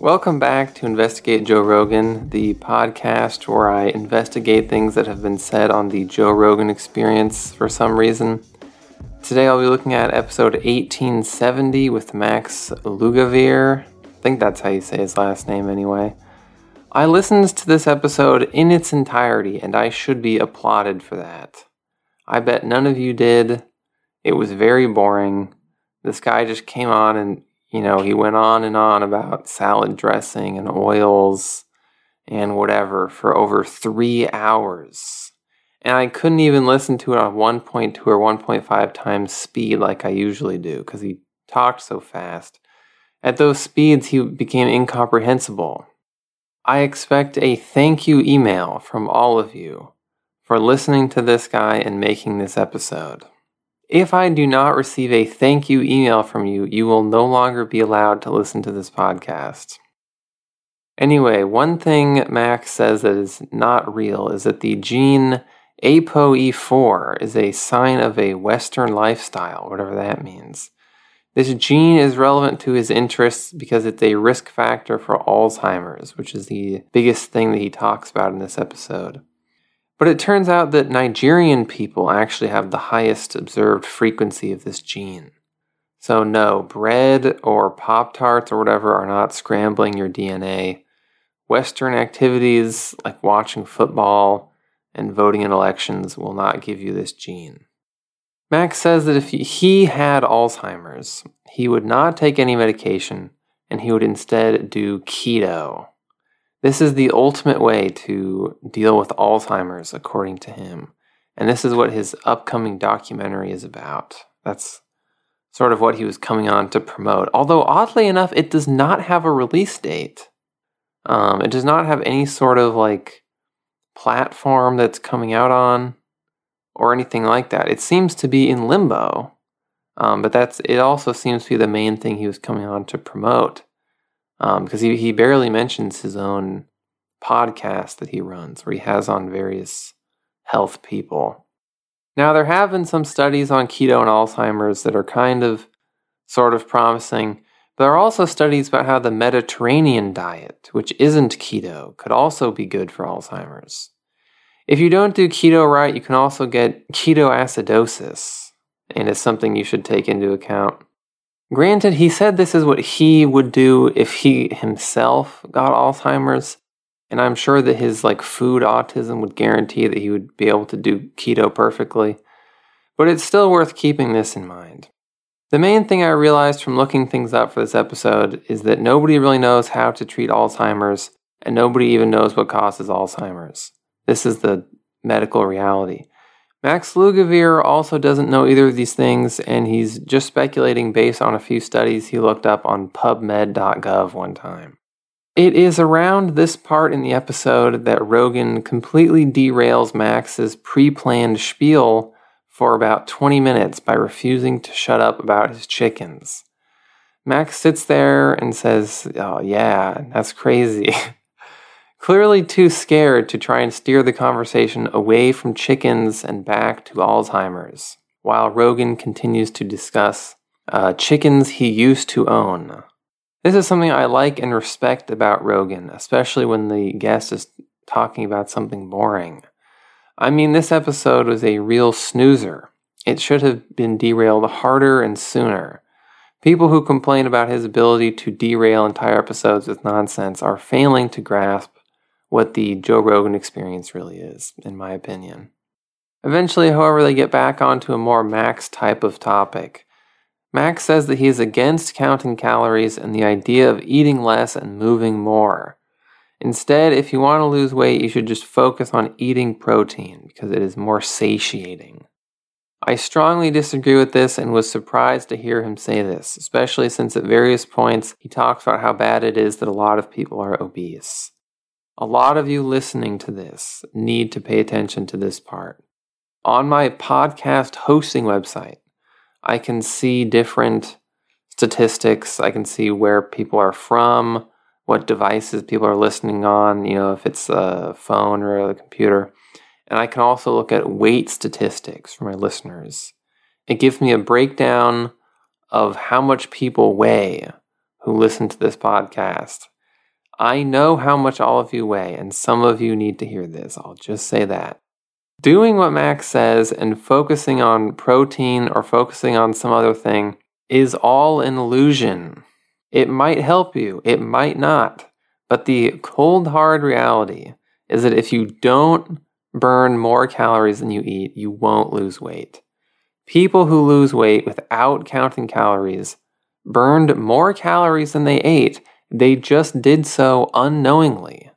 Welcome back to Investigate Joe Rogan, the podcast where I investigate things that have been said on the Joe Rogan experience for some reason. Today I'll be looking at episode 1870 with Max Lugavere. I think that's how you say his last name anyway. I listened to this episode in its entirety and I should be applauded for that. I bet none of you did. It was very boring. This guy just came on and, you know, he went on and on about salad dressing and oils and whatever for over three hours. And I couldn't even listen to it on 1.2 or 1.5 times speed like I usually do because he talked so fast. At those speeds, he became incomprehensible. I expect a thank you email from all of you for listening to this guy and making this episode. If I do not receive a thank you email from you, you will no longer be allowed to listen to this podcast. Anyway, one thing Max says that is not real is that the gene ApoE4 is a sign of a Western lifestyle, whatever that means. This gene is relevant to his interests because it's a risk factor for Alzheimer's, which is the biggest thing that he talks about in this episode. But it turns out that Nigerian people actually have the highest observed frequency of this gene. So, no, bread or Pop Tarts or whatever are not scrambling your DNA. Western activities like watching football and voting in elections will not give you this gene. Max says that if he had Alzheimer's, he would not take any medication and he would instead do keto. This is the ultimate way to deal with Alzheimer's, according to him. And this is what his upcoming documentary is about. That's sort of what he was coming on to promote. Although, oddly enough, it does not have a release date. Um, it does not have any sort of like platform that's coming out on or anything like that. It seems to be in limbo. Um, but that's it also seems to be the main thing he was coming on to promote because um, he, he barely mentions his own podcast that he runs where he has on various health people. Now, there have been some studies on keto and Alzheimer's that are kind of sort of promising, but there are also studies about how the Mediterranean diet, which isn't keto, could also be good for Alzheimer's. If you don't do keto right, you can also get ketoacidosis, and it's something you should take into account. Granted, he said this is what he would do if he himself got Alzheimer's, and I'm sure that his like food autism would guarantee that he would be able to do keto perfectly. But it's still worth keeping this in mind. The main thing I realized from looking things up for this episode is that nobody really knows how to treat Alzheimer's, and nobody even knows what causes Alzheimer's. This is the medical reality. Max Lugavere also doesn't know either of these things, and he's just speculating based on a few studies he looked up on PubMed.gov one time. It is around this part in the episode that Rogan completely derails Max's pre planned spiel for about 20 minutes by refusing to shut up about his chickens. Max sits there and says, Oh, yeah, that's crazy. clearly too scared to try and steer the conversation away from chickens and back to Alzheimer's, while Rogan continues to discuss uh, chickens he used to own. This is something I like and respect about Rogan, especially when the guest is talking about something boring. I mean, this episode was a real snoozer. It should have been derailed harder and sooner. People who complain about his ability to derail entire episodes with nonsense are failing to grasp what the Joe Rogan experience really is, in my opinion. Eventually, however, they get back onto a more Max type of topic. Max says that he is against counting calories and the idea of eating less and moving more. Instead, if you want to lose weight, you should just focus on eating protein because it is more satiating. I strongly disagree with this and was surprised to hear him say this, especially since at various points he talks about how bad it is that a lot of people are obese. A lot of you listening to this need to pay attention to this part. On my podcast hosting website, I can see different statistics. I can see where people are from, what devices people are listening on, you know, if it's a phone or a computer. And I can also look at weight statistics for my listeners. It gives me a breakdown of how much people weigh who listen to this podcast I know how much all of you weigh, and some of you need to hear this. I'll just say that. Doing what Max says and focusing on protein or focusing on some other thing is all an illusion. It might help you, it might not. But the cold, hard reality is that if you don't burn more calories than you eat, you won't lose weight. People who lose weight without counting calories burned more calories than they ate. They just did so unknowingly.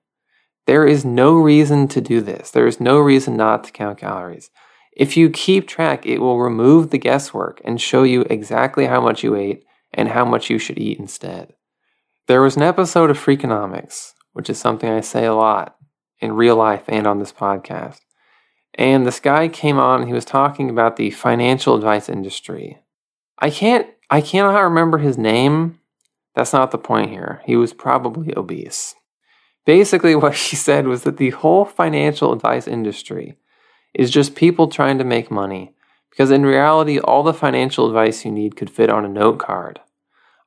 There is no reason to do this. There is no reason not to count calories. If you keep track, it will remove the guesswork and show you exactly how much you ate and how much you should eat instead. There was an episode of Freakonomics, which is something I say a lot in real life and on this podcast. And this guy came on and he was talking about the financial advice industry. I can't I cannot remember his name. That's not the point here. He was probably obese. Basically, what he said was that the whole financial advice industry is just people trying to make money, because in reality, all the financial advice you need could fit on a note card.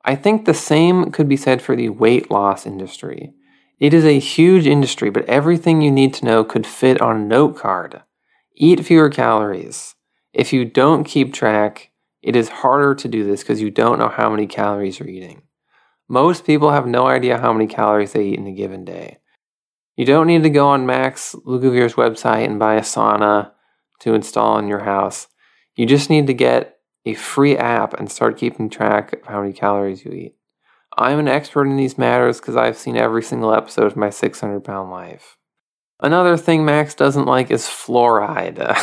I think the same could be said for the weight loss industry. It is a huge industry, but everything you need to know could fit on a note card. Eat fewer calories. If you don't keep track, it is harder to do this because you don't know how many calories you're eating. Most people have no idea how many calories they eat in a given day. You don't need to go on Max Lugavere's website and buy a sauna to install in your house. You just need to get a free app and start keeping track of how many calories you eat. I'm an expert in these matters because I've seen every single episode of my 600 pound life. Another thing Max doesn't like is fluoride,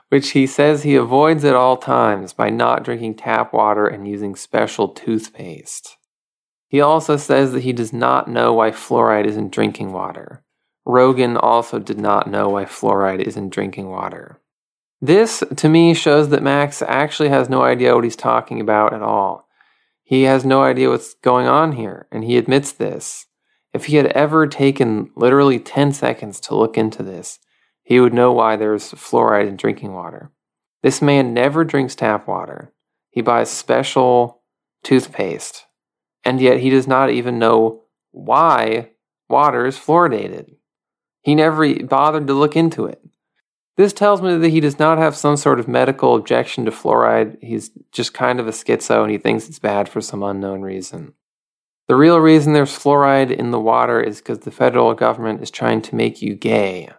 which he says he avoids at all times by not drinking tap water and using special toothpaste. He also says that he does not know why fluoride is in drinking water. Rogan also did not know why fluoride is in drinking water. This, to me, shows that Max actually has no idea what he's talking about at all. He has no idea what's going on here, and he admits this. If he had ever taken literally 10 seconds to look into this, he would know why there's fluoride in drinking water. This man never drinks tap water. He buys special toothpaste and yet he does not even know why water is fluoridated. He never bothered to look into it. This tells me that he does not have some sort of medical objection to fluoride. He's just kind of a schizo and he thinks it's bad for some unknown reason. The real reason there's fluoride in the water is because the federal government is trying to make you gay.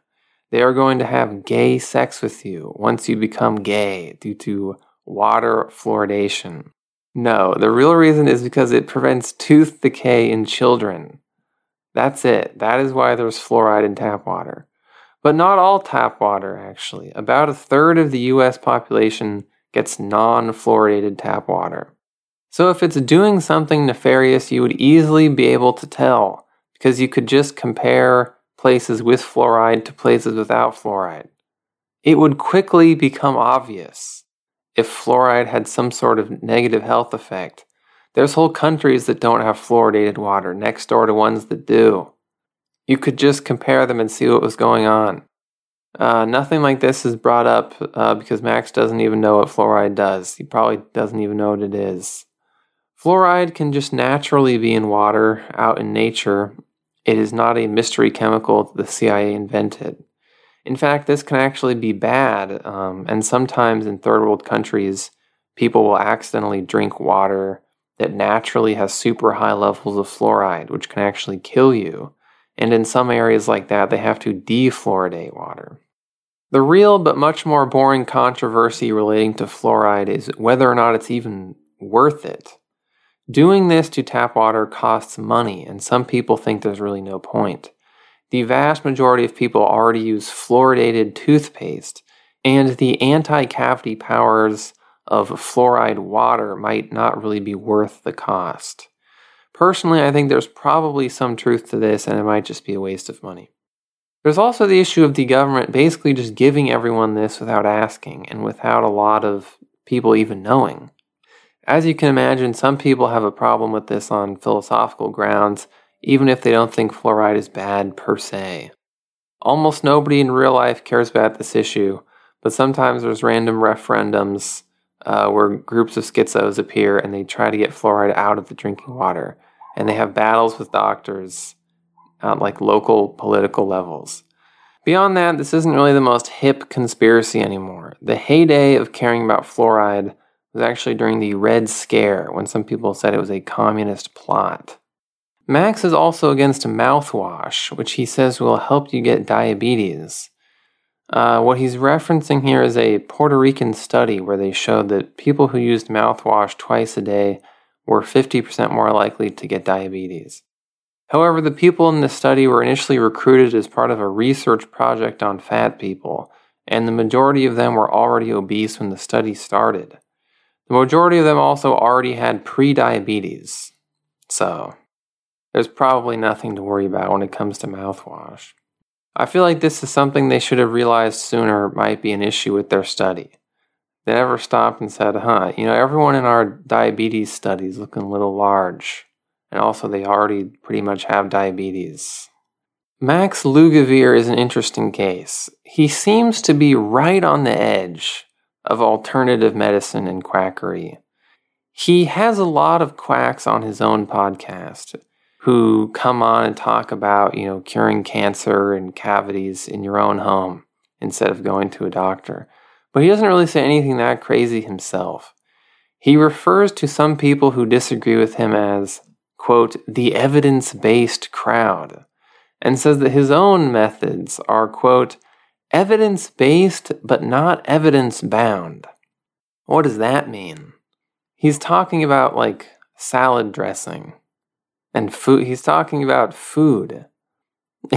They are going to have gay sex with you once you become gay due to water fluoridation. No, the real reason is because it prevents tooth decay in children. That's it. That is why there's fluoride in tap water. But not all tap water, actually. About a third of the US population gets non fluoridated tap water. So if it's doing something nefarious, you would easily be able to tell because you could just compare places with fluoride to places without fluoride. It would quickly become obvious if fluoride had some sort of negative health effect. There's whole countries that don't have fluoridated water next door to ones that do. You could just compare them and see what was going on. Uh, nothing like this is brought up uh, because Max doesn't even know what fluoride does. He probably doesn't even know what it is. Fluoride can just naturally be in water out in nature. It is not a mystery chemical that the CIA invented. In fact, this can actually be bad, um, and sometimes in third world countries, people will accidentally drink water that naturally has super high levels of fluoride, which can actually kill you. And in some areas like that, they have to defluoridate water. The real but much more boring controversy relating to fluoride is whether or not it's even worth it. Doing this to tap water costs money, and some people think there's really no point the vast majority of people already use fluoridated toothpaste, and the anti cavity powers of fluoride water might not really be worth the cost. Personally, I think there's probably some truth to this, and it might just be a waste of money. There's also the issue of the government basically just giving everyone this without asking and without a lot of people even knowing. As you can imagine, some people have a problem with this on philosophical grounds, even if they don't think fluoride is bad per se. Almost nobody in real life cares about this issue, but sometimes there's random referendums uh, where groups of schizos appear and they try to get fluoride out of the drinking water. and they have battles with doctors at like local political levels. Beyond that, this isn't really the most hip conspiracy anymore. The heyday of caring about fluoride was actually during the Red Scare, when some people said it was a communist plot. Max is also against mouthwash, which he says will help you get diabetes. Uh, what he's referencing here is a Puerto Rican study where they showed that people who used mouthwash twice a day were 50% more likely to get diabetes. However, the people in the study were initially recruited as part of a research project on fat people, and the majority of them were already obese when the study started. The majority of them also already had pre-diabetes. So, there's probably nothing to worry about when it comes to mouthwash. I feel like this is something they should have realized sooner might be an issue with their study. They never stopped and said, huh, you know, everyone in our diabetes study is looking a little large. And also, they already pretty much have diabetes. Max Lugavere is an interesting case. He seems to be right on the edge of alternative medicine and quackery. He has a lot of quacks on his own podcast who come on and talk about, you know, curing cancer and cavities in your own home instead of going to a doctor. But he doesn't really say anything that crazy himself. He refers to some people who disagree with him as, quote, the evidence based crowd, and says that his own methods are, quote, evidence based but not evidence bound. What does that mean? He's talking about like salad dressing and food. He's talking about food.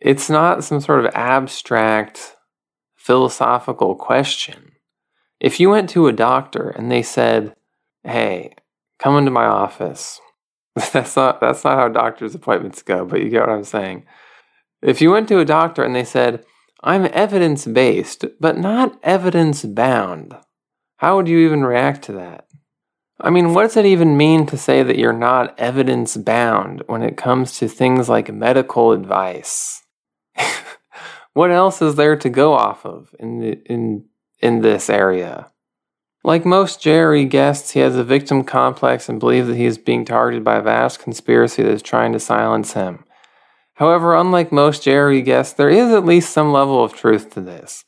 it's not some sort of abstract philosophical question. If you went to a doctor and they said, "Hey, come into my office," that's not that's not how doctor's appointments go. But you get what I'm saying. If you went to a doctor and they said, "I'm evidence based, but not evidence bound," how would you even react to that? I mean, what does it even mean to say that you're not evidence bound when it comes to things like medical advice? what else is there to go off of in the, in in this area? Like most Jerry guests, he has a victim complex and believes that he is being targeted by a vast conspiracy that is trying to silence him. However, unlike most JRE guests, there is at least some level of truth to this.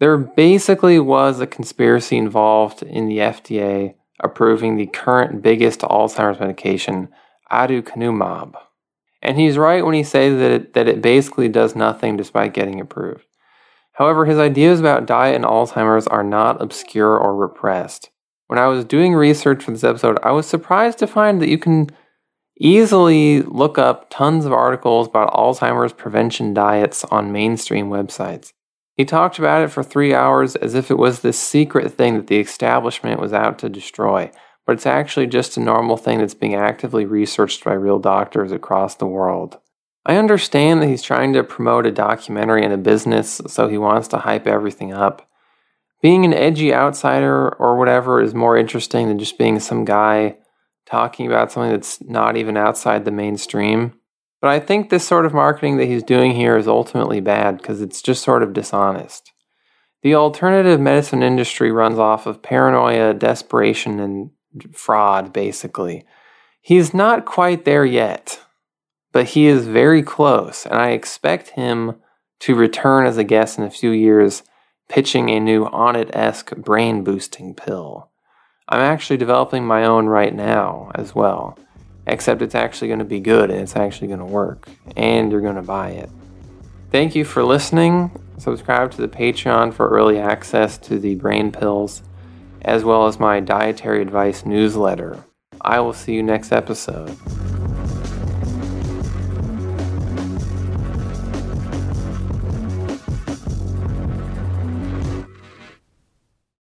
There basically was a conspiracy involved in the FDA approving the current biggest Alzheimer's medication, aducanumab. And he's right when he says that it, that it basically does nothing despite getting approved. However, his ideas about diet and Alzheimer's are not obscure or repressed. When I was doing research for this episode, I was surprised to find that you can easily look up tons of articles about Alzheimer's prevention diets on mainstream websites. He talked about it for three hours as if it was this secret thing that the establishment was out to destroy, but it's actually just a normal thing that's being actively researched by real doctors across the world. I understand that he's trying to promote a documentary and a business, so he wants to hype everything up. Being an edgy outsider or whatever is more interesting than just being some guy talking about something that's not even outside the mainstream. But I think this sort of marketing that he's doing here is ultimately bad because it's just sort of dishonest. The alternative medicine industry runs off of paranoia, desperation, and fraud, basically. He's not quite there yet, but he is very close, and I expect him to return as a guest in a few years, pitching a new Onnit esque brain boosting pill. I'm actually developing my own right now as well except it's actually going to be good and it's actually going to work, and you're going to buy it. Thank you for listening. Subscribe to the Patreon for early access to the brain pills, as well as my dietary advice newsletter. I will see you next episode.